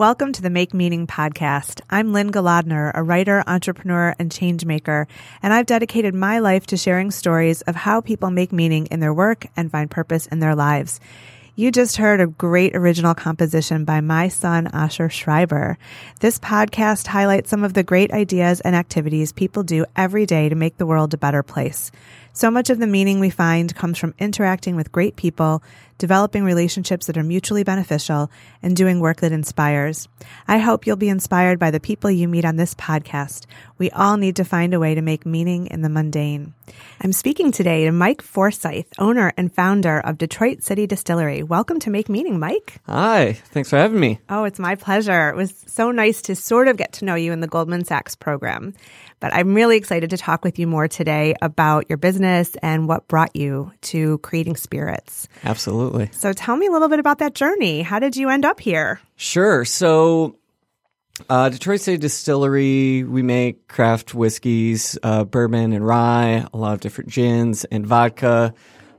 Welcome to the Make Meaning podcast. I'm Lynne Golodner, a writer, entrepreneur, and change maker, and I've dedicated my life to sharing stories of how people make meaning in their work and find purpose in their lives. You just heard a great original composition by my son, Asher Schreiber. This podcast highlights some of the great ideas and activities people do every day to make the world a better place. So much of the meaning we find comes from interacting with great people, developing relationships that are mutually beneficial, and doing work that inspires. I hope you'll be inspired by the people you meet on this podcast. We all need to find a way to make meaning in the mundane. I'm speaking today to Mike Forsyth, owner and founder of Detroit City Distillery. Welcome to Make Meaning, Mike. Hi, thanks for having me. Oh, it's my pleasure. It was so nice to sort of get to know you in the Goldman Sachs program. But I'm really excited to talk with you more today about your business and what brought you to creating spirits. Absolutely. So tell me a little bit about that journey. How did you end up here? Sure. So, uh, Detroit City Distillery, we make craft whiskeys, uh, bourbon and rye, a lot of different gins and vodka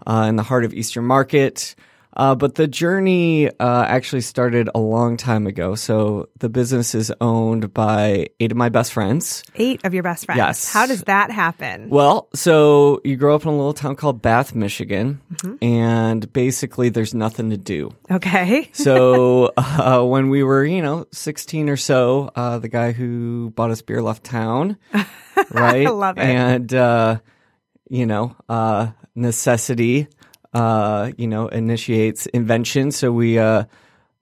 uh, in the heart of Eastern Market. Uh, but the journey uh, actually started a long time ago. So the business is owned by eight of my best friends. Eight of your best friends. Yes. How does that happen? Well, so you grow up in a little town called Bath, Michigan, and basically there's nothing to do. okay. So uh, when we were, you know, 16 or so, uh, the guy who bought us beer left town, right? I love it. And, uh, you know, uh, necessity, uh, you know, initiates invention. So we, uh,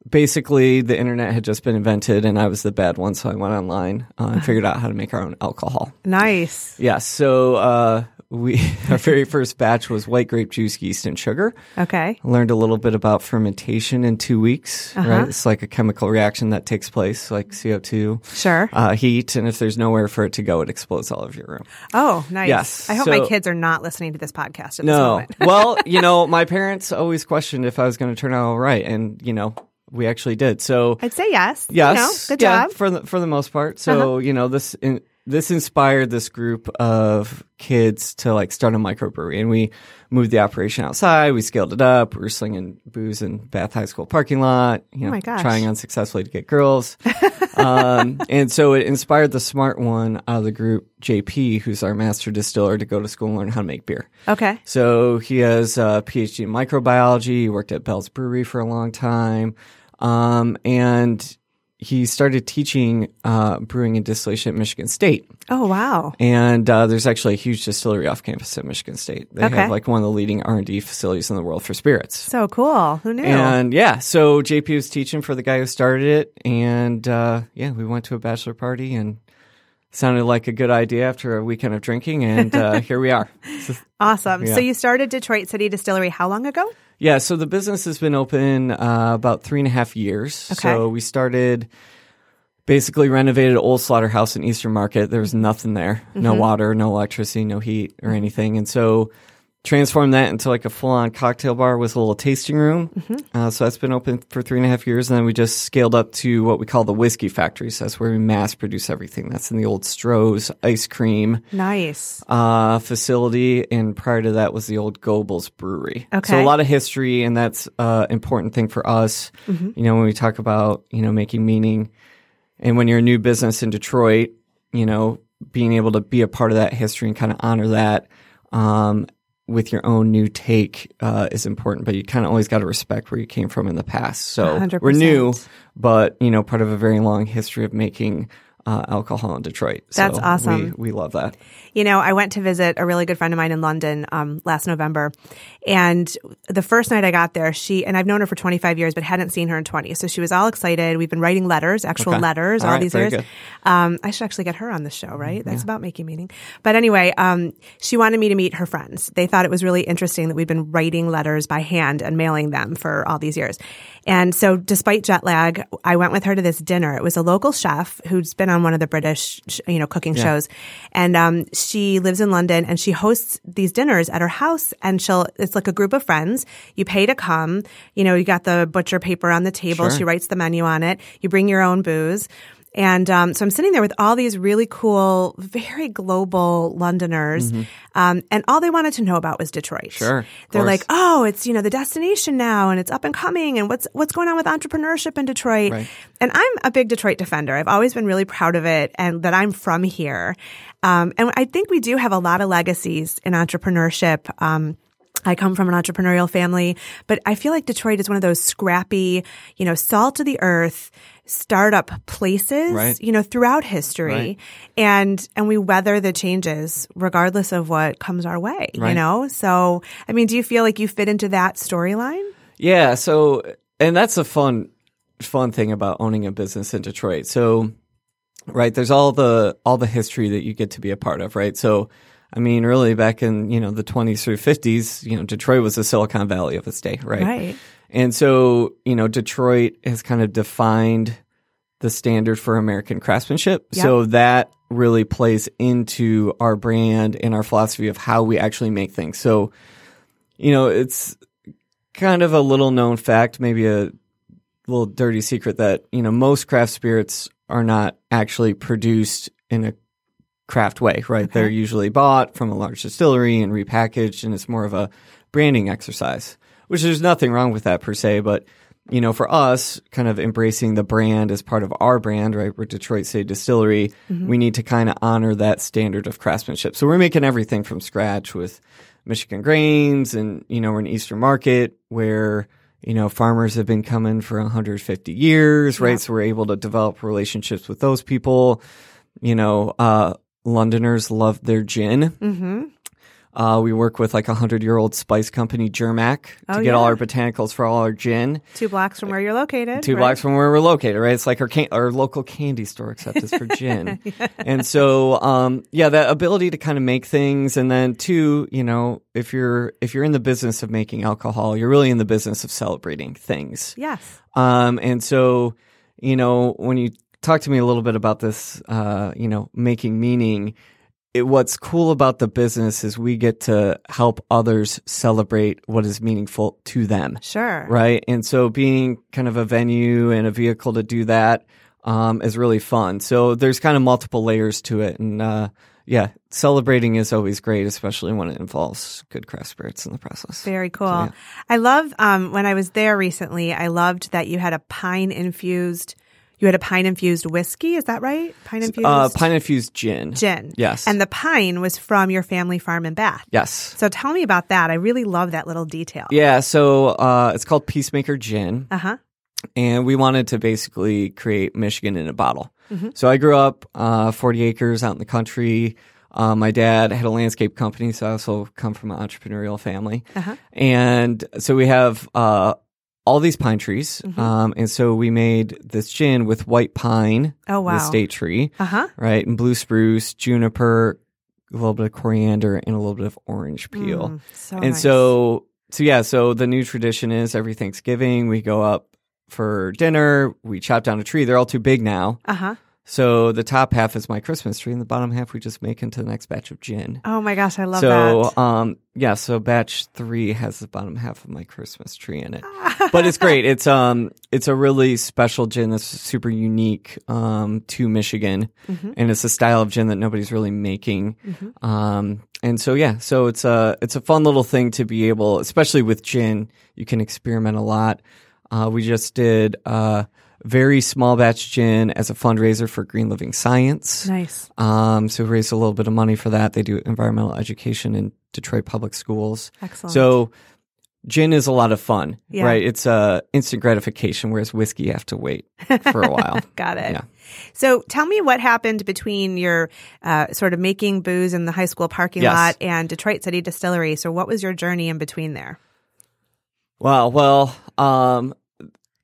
basically the internet had just been invented and I was the bad one. So I went online uh, and figured out how to make our own alcohol. Nice. Yeah. So, uh, we, our very first batch was white grape juice, yeast, and sugar. Okay. Learned a little bit about fermentation in two weeks, Uh-huh. right? It's like a chemical reaction that takes place, like CO2, Sure. uh, heat, and if there's nowhere for it to go, it explodes all over your room. oh, nice. yes, I hope my kids are not listening to this podcast at this No. moment. well, you know, my parents always questioned if I was going to turn out all right, and, you know, we actually did. So, I'd say yes. yes. You know, good yeah, job. Uh-huh. For the, for the most part. So, you know, this, in, this inspired this group of kids to like start a microbrewery and we moved the operation outside. We scaled it up. We were slinging booze in Bath High School parking lot, you know, Oh my gosh. trying unsuccessfully to get girls. um, and so it inspired the smart one out of the group, JP, who's our master distiller to go to school and learn how to make beer. Okay. So he has a PhD in microbiology. He worked at Bell's Brewery for a long time. Um, and he started teaching uh, brewing and distillation at Michigan State. Oh, wow. And uh, there's actually a huge distillery off campus at Michigan State. They Okay. have like one of the leading R&D facilities in the world for spirits. So cool. Who knew? And yeah, so JP was teaching for the guy who started it. And uh, yeah, we went to a bachelor party and sounded like a good idea after a weekend of drinking. And uh, here we are. awesome. Yeah. So you started Detroit City Distillery how long ago? Yeah, so the business has been open uh, about three and a half years. Okay. So we started basically renovated old slaughterhouse in Eastern Market. There was nothing there, no Mm-hmm. water, no electricity, no heat or anything, and so transformed that into like a full-on cocktail bar with a little tasting room. Mm-hmm. Uh, so that's been open for three and a half years, and then we just scaled up to what we call the whiskey factory. So that's where we mass produce everything. That's in the old Stroh's ice cream Nice. uh, facility, and prior to that was the old Goebel's Brewery. Okay. So a lot of history, and that's uh, important thing for us. Mm-hmm. You know, when we talk about you know making meaning, and when you're a new business in Detroit, you know, being able to be a part of that history and kind of honor that. Um, with your own new take uh, is important, but you kind of always got to respect where you came from in the past. So we are new, but you know, part of a very long history of making uh, alcohol in Detroit. That's awesome. We, we love that. You know, I went to visit a really good friend of mine in London um, last November, and the first night I got there, she and I've known her for 25 years, but hadn't seen her in 20. So she was all excited. We've been writing letters, actual Okay. letters, All all right, these years. Um, I should actually get her on the show, right? That's about making meaning. But anyway, um, she wanted me to meet her friends. They thought it was really interesting that we've been writing letters by hand and mailing them for all these years. And so, despite jet lag, I went with her to this dinner. It was a local chef who's been on one of the British, you know, cooking shows, and um, she lives in London and she hosts these dinners at her house. And she'll, it's like a group of friends. You pay to come. You know, you got the butcher paper on the table. Sure. She writes the menu on it. You bring your own booze. And um, so I'm sitting there with all these really cool, very global Londoners, um, and all they wanted to know about was Detroit. Mm-hmm. Sure, they're course. like, "Oh, it's you know the destination now, and it's up and coming, and what's what's going on with entrepreneurship in Detroit?" Right. And I'm a big Detroit defender. I've always been really proud of it, and that I'm from here. Um, and I think we do have a lot of legacies in entrepreneurship. Um, I come from an entrepreneurial family, but I feel like Detroit is one of those scrappy, you know, salt of the earth startup places, Right. you know, throughout history. Right. And and we weather the changes regardless of what comes our way, you know? So, I mean, do you feel like you fit into that storyline? Yeah. So, and that's a fun, fun thing about owning a business in Detroit. So, right, there's all the all the history that you get to be a part of, right? So, I mean, really, back in you know the 20s through 50s, you know, Detroit was the Silicon Valley of its day, right? Right. And so, you know, Detroit has kind of defined the standard for American craftsmanship. Yep. So that really plays into our brand and our philosophy of how we actually make things. So, you know, it's kind of a little known fact, maybe a little dirty secret that, you know, most craft spirits are not actually produced in a craft way, right? They're usually bought from a large distillery and repackaged, and it's more of a branding exercise, which there's nothing wrong with that per se. But, you know, for us, kind of embracing the brand as part of our brand, right? We're Detroit City Distillery. We need to kind of honor that standard of craftsmanship. So we're making everything from scratch with Michigan grains, and, you know, we're an Eastern market where, you know, farmers have been coming for 150 years, right? So we're able to develop relationships with those people. You know, uh, Londoners love their gin. Mm-hmm. Uh, we work with like a hundred year old spice company, Germack, to Oh, get all our botanicals for all our gin. Two blocks from where you're located. Two right? blocks from where we're located, right? It's like our can- our local candy store, except it's for gin. And so, um, yeah, that ability to kind of make things, and then two, you know, if you're if you're in the business of making alcohol, you're really in the business of celebrating things. Yes. Um, and so, you know, when you talk to me a little bit about this, uh, you know, making meaning, it, what's cool about the business is we get to help others celebrate what is meaningful to them. Sure. Right. And so being kind of a venue and a vehicle to do that, um, is really fun. So there's kind of multiple layers to it. And, uh, yeah, celebrating is always great, especially when it involves good craft spirits in the process. Very cool. yeah. I love um, when I was there recently. I loved that you had a pine infused. You had a pine infused whiskey. Is that right? Pine infused Uh, pine infused gin. gin. Yes. And the pine was from your family farm in Bath. Yes. So tell me about that. I really love that little detail. Yeah, so uh, it's called Peacemaker Gin, Uh huh. and we wanted to basically create Michigan in a bottle. Mm-hmm. So I grew up uh, 40 acres out in the country. Uh, my dad had a landscape company, so I also come from an entrepreneurial family. Uh-huh. And so we have uh, all these pine trees, Mm-hmm. um, and so we made this gin with white pine, Oh, wow. the state tree, Uh huh. right, and blue spruce, juniper, a little bit of coriander, and a little bit of orange peel. Mm, so and nice. so so yeah so the new tradition is every thanksgiving we go up for dinner we chop down a tree they're all too big now Uh huh. So the top half is my christmas tree and the bottom half we just make into the next batch of gin. Oh my gosh, I love so that. So, um yeah so batch three has the bottom half of my christmas tree in it. But it's great. It's um it's a really special gin that's super unique um to michigan. Mm-hmm. and it's a style of gin that nobody's really making. Um and so yeah so it's a it's a fun little thing to be able especially with gin you can experiment a lot. Uh we just did uh very small batch gin as a fundraiser for green living science Nice. um, so we raised a little bit of money for that. They do environmental education in Detroit public schools. Excellent. So gin is a lot of fun, Yeah. right? It's uh, instant gratification, whereas whiskey you have to wait for a while. Got it. Yeah. So tell me what happened between your uh, sort of making booze in the high school parking Yes. lot and Detroit City Distillery. So what was your journey in between there? Wow. Well, um,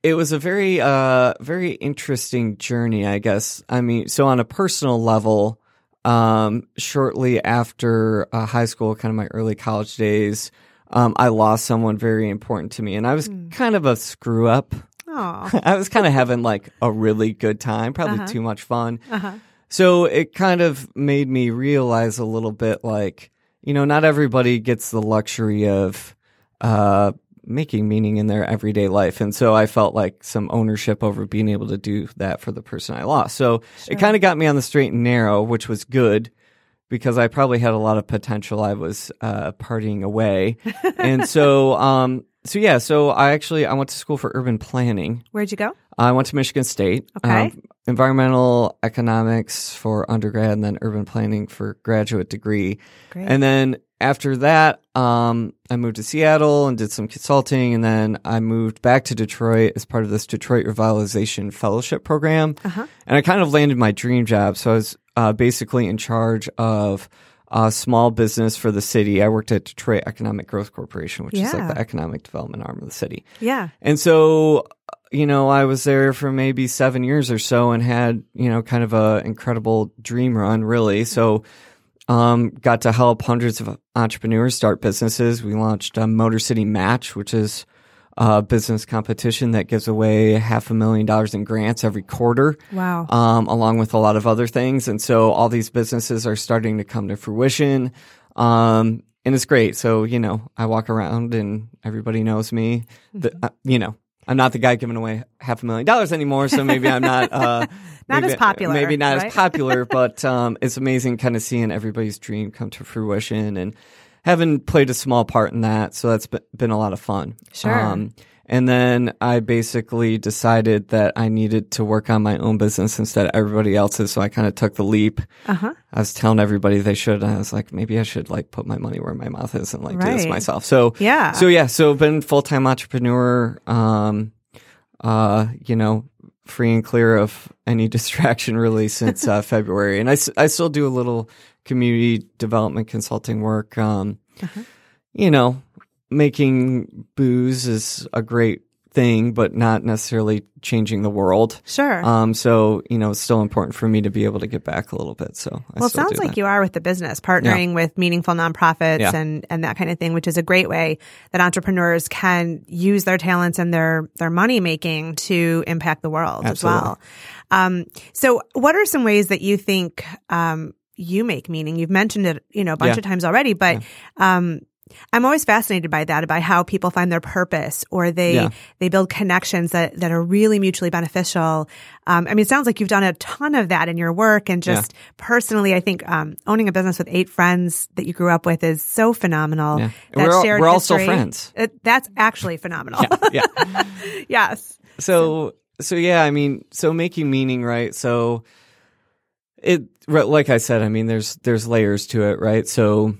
it was a very, uh, very interesting journey, I guess. I mean, so on a personal level, um, shortly after uh, high school, kind of my early college days, um, I lost someone very important to me, and I was kind of a screw up. I was kind of having like a really good time, probably Uh-huh. too much fun. uh-huh. So it kind of made me realize a little bit like, you know, not everybody gets the luxury of uh, making meaning in their everyday life. And so I felt like some ownership over being able to do that for the person I lost. So it kind of got me on the straight and narrow, which was good because I probably had a lot of potential. I was uh, partying away. and so, um, so yeah, so I actually I went to school for urban planning. Where'd you go? I went to Michigan State. Okay. Um, environmental economics for undergrad and then urban planning for graduate degree. Great. And then after that, um, I moved to Seattle and did some consulting. And then I moved back to Detroit as part of this Detroit Revitalization Fellowship Program. Uh-huh. And I kind of landed my dream job. So I was uh, basically in charge of a small business for the city. I worked at Detroit Economic Growth Corporation, which is like the economic development arm of the city. Yeah. And so, you know, I was there for maybe seven years or so and had, you know, kind of a incredible dream run, really. So, um, got to help hundreds of entrepreneurs start businesses. We launched um, Motor City Match, which is a business competition that gives away half a million dollars in grants every quarter Wow. um, along with a lot of other things. And so all these businesses are starting to come to fruition. Um, and it's great. So, you know, I walk around and everybody knows me. The, uh, you know, I'm not the guy giving away half a million dollars anymore. So maybe I'm not, uh, Not maybe- as popular, Maybe not right? as popular, but, um, it's amazing kind of seeing everybody's dream come to fruition and having played a small part in that. So that's been, been a lot of fun. Sure. Um, and then I basically decided that I needed to work on my own business instead of everybody else's. So I kind of took the leap. Uh-huh. I was telling everybody they should. And I was like, maybe I should like put my money where my mouth is and like do this myself. So Yeah. so yeah, so been full time entrepreneur. Um, uh, you know, free and clear of any distraction really since uh, February, and I, I still do a little community development consulting work. Um, Uh-huh. you know, making booze is a great thing, but not necessarily changing the world. Sure. Um, so you know, it's still important for me to be able to get back a little bit. So I well, it sounds like you are with the business, partnering with meaningful nonprofits Yeah. and, and that kind of thing, which is a great way that entrepreneurs can use their talents and their, their money making to impact the world Absolutely. as well. Um, so what are some ways that you think, um, you make meaning? You've mentioned it, you know, a bunch Yeah. of times already, but, um, I'm always fascinated by that, by how people find their purpose or they, Yeah. they build connections that, that are really mutually beneficial. Um, I mean, it sounds like you've done a ton of that in your work and just personally, I think, um, owning a business with eight friends that you grew up with is so phenomenal. Yeah. That We're all- we're all still friends. It, that's actually phenomenal. yeah. yes. so so yeah i mean so making meaning right so it like i said i mean there's there's layers to it right so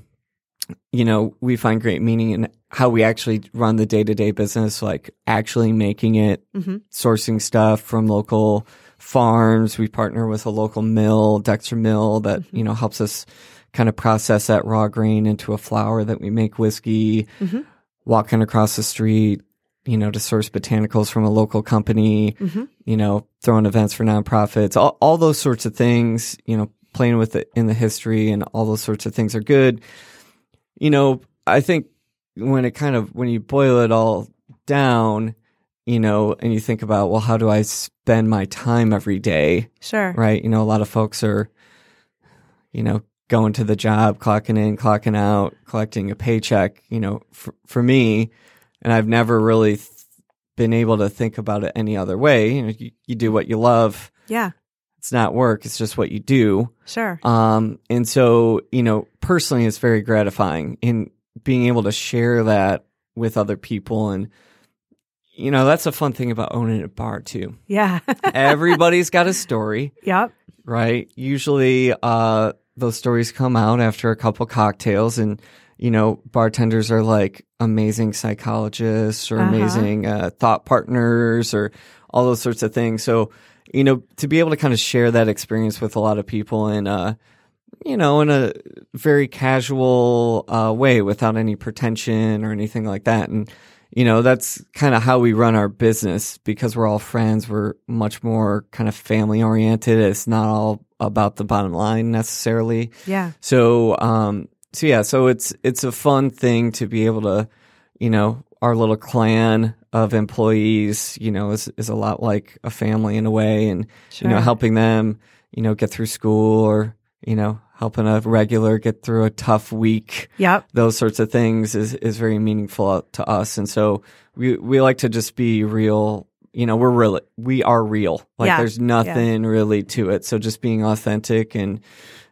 you know we find great meaning in how we actually run the day-to-day business like actually making it Mhm. sourcing stuff from local farms we partner with a local mill dexter mill that you know helps us kind of process that raw grain into a flour that we make whiskey Mhm. walking across the street you know, to source botanicals from a local company, Mhm. you know, throwing events for nonprofits, all, all those sorts of things, you know, playing with it in the history and all those sorts of things are good. You know, I think when it kind of, when you boil it all down, you know, and you think about, well, how do I spend my time every day? Sure. Right. You know, a lot of folks are, you know, going to the job, clocking in, clocking out, collecting a paycheck, you know, for, for me, and I've never really th- been able to think about it any other way. You know, you, you do what you love. Yeah. It's not work. It's just what you do. Sure. Um, and so, you know, personally, it's very gratifying in being able to share that with other people. And, you know, that's a fun thing about owning a bar too. Yeah. Everybody's got a story yep. right? Usually, uh, those stories come out after a couple cocktails, and you know, bartenders are like amazing psychologists or Uh-huh. amazing uh, thought partners or all those sorts of things. So, you know, to be able to kind of share that experience with a lot of people in uh, you know, in a very casual uh, way without any pretension or anything like that. And, you know, that's kind of how we run our business because we're all friends. We're much more kind of family oriented. It's not all about the bottom line necessarily. Yeah. So, um, so yeah, so it's it's a fun thing to be able to, you know, our little clan of employees, you know, is is a lot like a family in a way, and you know, helping them, you know, get through school or you know, helping a regular get through a tough week. Yep. Those sorts of things is is very meaningful to us, and so we we like to just be real. You know, we're real. We are real. Like Yeah. there's nothing really to it. So just being authentic and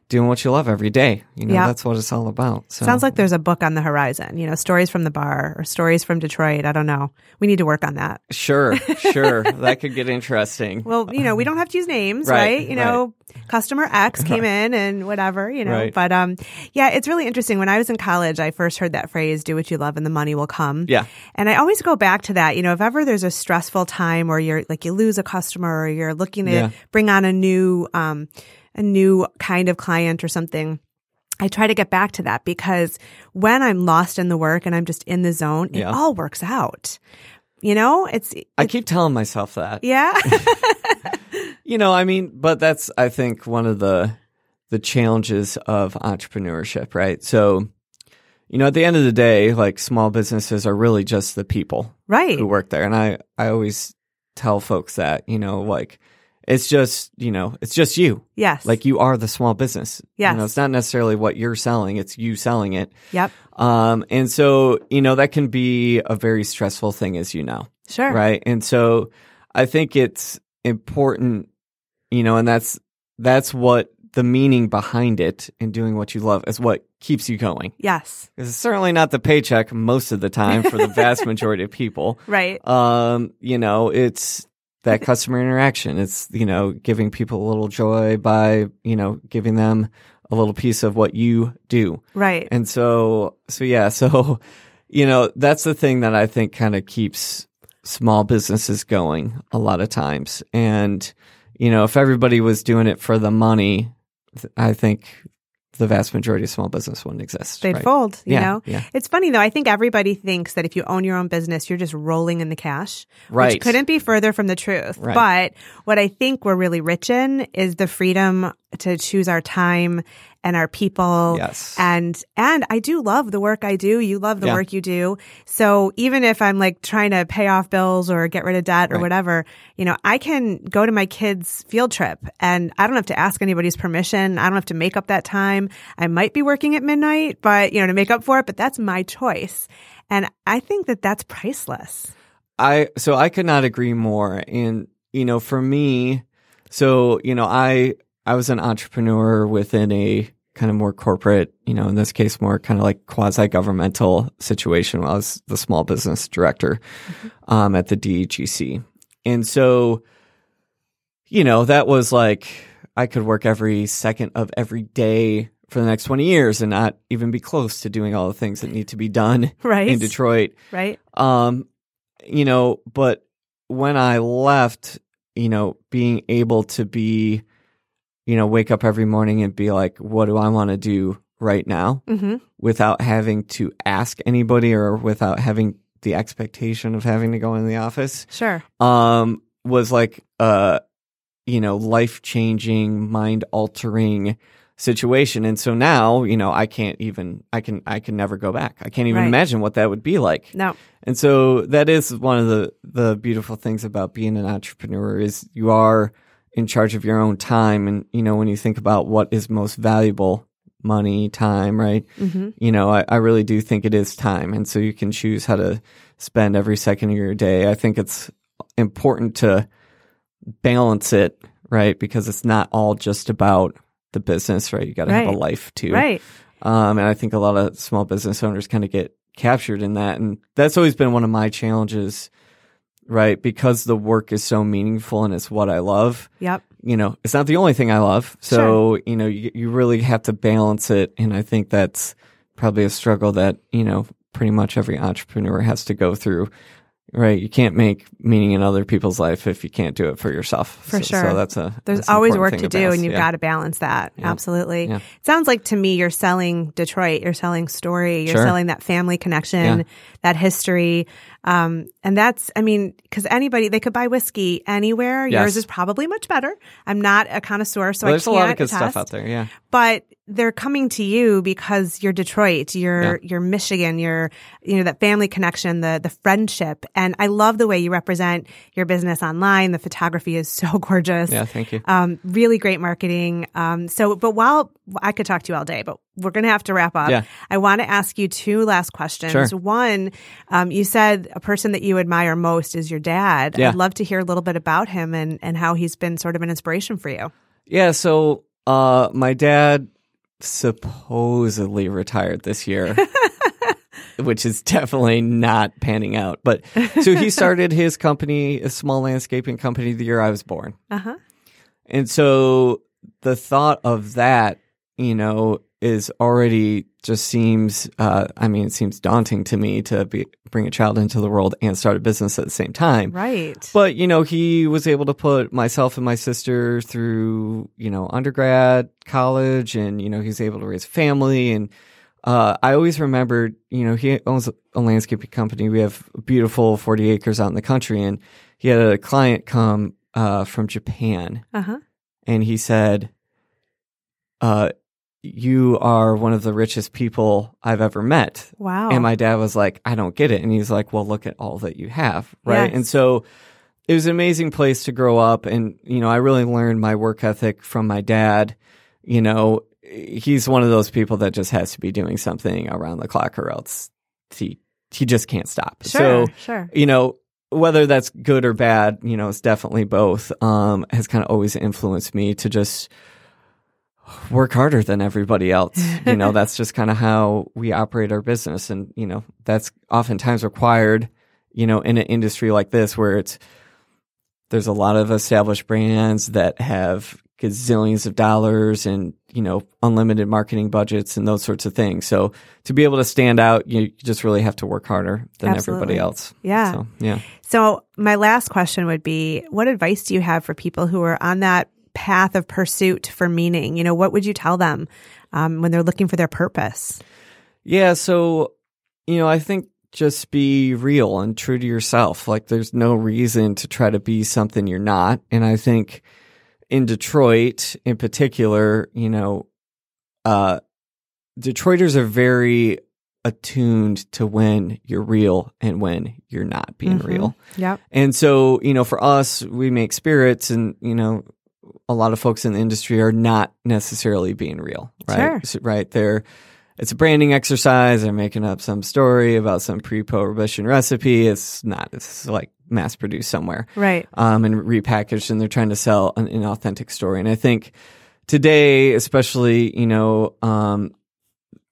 doing what you love every day. You know, Yeah. that's what it's all about. So Sounds like there's a book on the horizon, you know, stories from the bar or stories from Detroit. I don't know. We need to work on that. sure, sure, that could get interesting. Well, you know, we don't have to use names, right? Right, You know, customer X came in and whatever, you know. Right. But um yeah, it's really interesting. When I was in college, I first heard that phrase, do what you love and the money will come. Yeah. And I always go back to that. You know, if ever there's a stressful time where you're like you lose a customer or you're looking to Yeah. bring on a new um a new kind of client or something. I try to get back to that because when I'm lost in the work and I'm just in the zone, it Yeah. all works out. You know, it's I keep telling myself that. yeah. You know, I mean, but that's I think one of the the challenges of entrepreneurship, right? So, you know, at the end of the day, like small businesses are really just the people right. who work there. And I I always tell folks that, you know, like it's just, you know, it's just you. Yes. Like you are the small business. Yes. You know, it's not necessarily what you're selling, it's you selling it. Yep. Um, and so, you know, that can be a very stressful thing, as you know. Sure. Right. And so I think it's important, you know, and that's, that's what the meaning behind it and doing what you love is what keeps you going. Yes. It's certainly not the paycheck most of the time for the vast majority of people. Right. Um, you know, it's that customer interaction. It's, you know, giving people a little joy by, you know, giving them a little piece of what you do. Right. And so, so yeah, so, you know, that's the thing that I think kind of keeps small businesses going a lot of times. And, you know, if everybody was doing it for the money, I think the vast majority of small business wouldn't exist. They'd right? fold, you Yeah, know? yeah. It's funny though. I think everybody thinks that if you own your own business, you're just rolling in the cash. Right. Which couldn't be further from the truth. Right. But what I think we're really rich in is the freedom to choose our time and our people. Yes. And and I do love the work I do. You love the Yeah. work you do. So even if I'm like trying to pay off bills or get rid of debt or Right. whatever, you know, I can go to my kids' field trip and I don't have to ask anybody's permission. I don't have to make up that time. I might be working at midnight, but you know, to make up for it, but that's my choice. And I think that that's priceless. I so I could not agree more. And you know, for me, so you know, I I was an entrepreneur within a kind of more corporate, you know, in this case, more kind of like quasi governmental situation. While I was the small business director um, at the DEGC, and so you know, that was like I could work every second of every day for the next 20 years and not even be close to doing all the things that need to be done Right. in Detroit. Right? Um, you know, but when I left, you know, being able to be, you know, wake up every morning and be like, what do I want to do right now Mm-hmm. without having to ask anybody or without having the expectation of having to go in the office, Sure. um, was like, uh, you know, life changing, mind altering situation. And so now, you know, I can't even, I can, I can never go back. I can't even Right. imagine what that would be like. No. And so that is one of the the beautiful things about being an entrepreneur is you are in charge of your own time. And you know when you think about what is most valuable money time right? Mm-hmm. you know I, I really do think it is time. And so you can choose how to spend every second of your day. I think it's important to balance it right? Because it's not all just about the business right? You got to have a life too. Right. um, and I think a lot of small business owners kind of get captured in that. And that's always been one of my challenges, right? Because the work is so meaningful and it's what I love. Yep. You know, it's not the only thing I love. So, you know, you, you really have to balance it. And I think that's probably a struggle that you know pretty much every entrepreneur has to go through. Right, you can't make meaning in other people's life if you can't do it for yourself. For so, sure. So that's a there's that's always work to do, balance. and you've Yeah. got to balance that. Absolutely. Yeah. It sounds like to me you're selling Detroit, you're selling story, you're Sure. selling that family connection, Yeah. that history, um, and that's I mean because anybody they could buy whiskey anywhere. Yes. Yours is probably much better. I'm not a connoisseur, so Well, I there's a lot of good attest, stuff out there. Yeah. But they're coming to you because you're Detroit, you're Yeah. you're Michigan, you're you know that family connection, the the friendship, and I love the way you represent your business online. The photography is so gorgeous. Yeah. Thank you. Um, really great marketing. Um, so, but while I could talk to you all day, but we're going to have to wrap up. Yeah. I want to ask you two last questions. Sure. One, um, you said a person that you admire most is your dad. Yeah. I'd love to hear a little bit about him and, and how he's been sort of an inspiration for you. Yeah, so uh my dad supposedly retired this year. which is definitely not panning out. But so he started his company, a small landscaping company the year I was born. Uh huh. And so the thought of that, you know, is already just seems uh I mean, it seems daunting to me to be bring a child into the world and start a business at the same time. Right. But you know, he was able to put myself and my sister through you know undergrad, college, and you know he was able to raise a family. And uh, I always remembered, you know, he owns a landscaping company. We have beautiful forty acres out in the country, and he had a client come uh, from Japan, Uh huh. and he said, uh, "You are one of the richest people I've ever met." Wow. And my dad was like, I don't get it. And he's like, well, look at all that you have. Right. Yes. And so it was an amazing place to grow up. And, you know, I really learned my work ethic from my dad. You know, he's one of those people that just has to be doing something around the clock or else he, he just can't stop. Sure. So, sure. you know, whether that's good or bad, you know, it's definitely both, um, has kind of always influenced me to just work harder than everybody else. You know, that's just kind of how we operate our business. And, you know, that's oftentimes required, you know, in an industry like this where it's, there's a lot of established brands that have gazillions of dollars and, you know, unlimited marketing budgets and those sorts of things. So to be able to stand out, you, just really have to work harder than Absolutely. everybody else. Yeah. So, yeah. So, my last question would be what advice do you have for people who are on that path of pursuit for meaning? You know, what would you tell them um, when they're looking for their purpose? Yeah, so you know, I think just be real and true to yourself. Like there's no reason to try to be something you're not. And I think in Detroit in particular, you know, uh Detroiters are very attuned to when you're real and when you're not being Mhm. real. Yep. And so, you know, for us, we make spirits and, you know, a lot of folks in the industry are not necessarily being real, right? Sure. Right. They're, it's a branding exercise. They're making up some story about some pre-prohibition recipe. It's not, it's like mass produced somewhere, Right. um, and repackaged and they're trying to sell an, an authentic story. And I think today, especially, you know, um,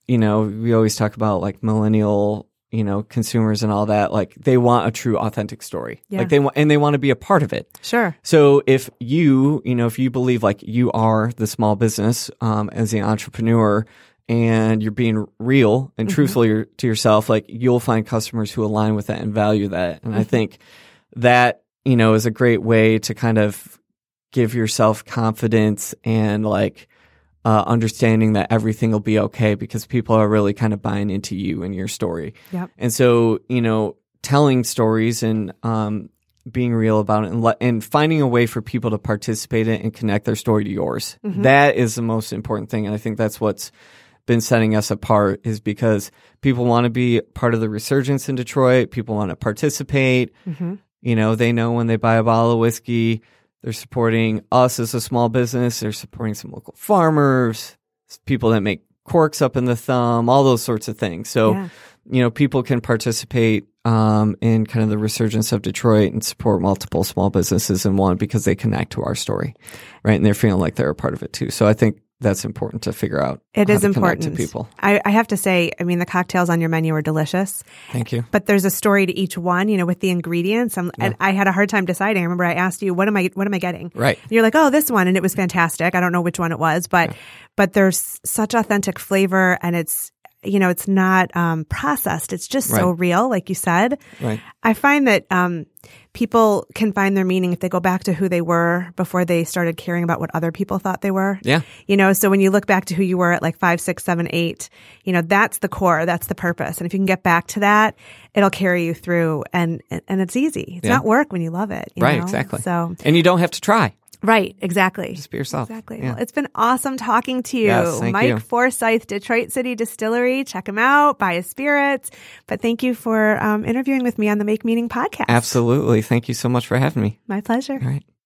you know, we always talk about like millennial, you know, consumers and all that. Like they want a true, authentic story. Yeah. Like they want, and they want to be a part of it. Sure. So if you, you know, if you believe like you are the small business um, as the entrepreneur and you're being real and truthful your- to yourself, like you'll find customers who align with that and value that. And I think that, you know, is a great way to kind of give yourself confidence and like uh, understanding that everything will be okay because people are really kind of buying into you and your story. Yep. And so, you know, telling stories and um, being real about it and, let, and finding a way for people to participate in and connect their story to yours. That is the most important thing. And I think that's what's been setting us apart is because people want to be part of the resurgence in Detroit. People want to participate. Mhm. You know, they know when they buy a bottle of whiskey, they're supporting us as a small business. They're supporting some local farmers, people that make corks up in the thumb, all those sorts of things. So, Yeah. you know, people can participate um, in kind of the resurgence of Detroit and support multiple small businesses in one because they connect to our story, right? And they're feeling like they're a part of it too. So I think that's important to figure out. It is to important. to people. I, I have to say, I mean, the cocktails on your menu are delicious, Thank you. but there's a story to each one. You know, with the ingredients. I'm, and I had a hard time deciding. I remember I asked you, "What am I? What am I getting?" Right. And you're like, "Oh, this one," and it was fantastic. I don't know which one it was, but but there's such authentic flavor, and it's you know, it's not um, processed. It's just so real, like you said. Right. I find that um, people can find their meaning if they go back to who they were before they started caring about what other people thought they were. Yeah. You know, so when you look back to who you were at like five, six, seven, eight, you know, that's the core, that's the purpose. And if you can get back to that, it'll carry you through and and it's easy. It's Yeah. not work when you love it. you Right. know? Exactly. So and you don't have to try. Right, exactly. Just be yourself. Exactly. Yeah. Well, it's been awesome talking to you. Yes, Mike you. Forsyth, Detroit City Distillery. Check him out, buy his spirits. But thank you for um, interviewing with me on the Make Meaning podcast. Absolutely. Thank you so much for having me. My pleasure. All right.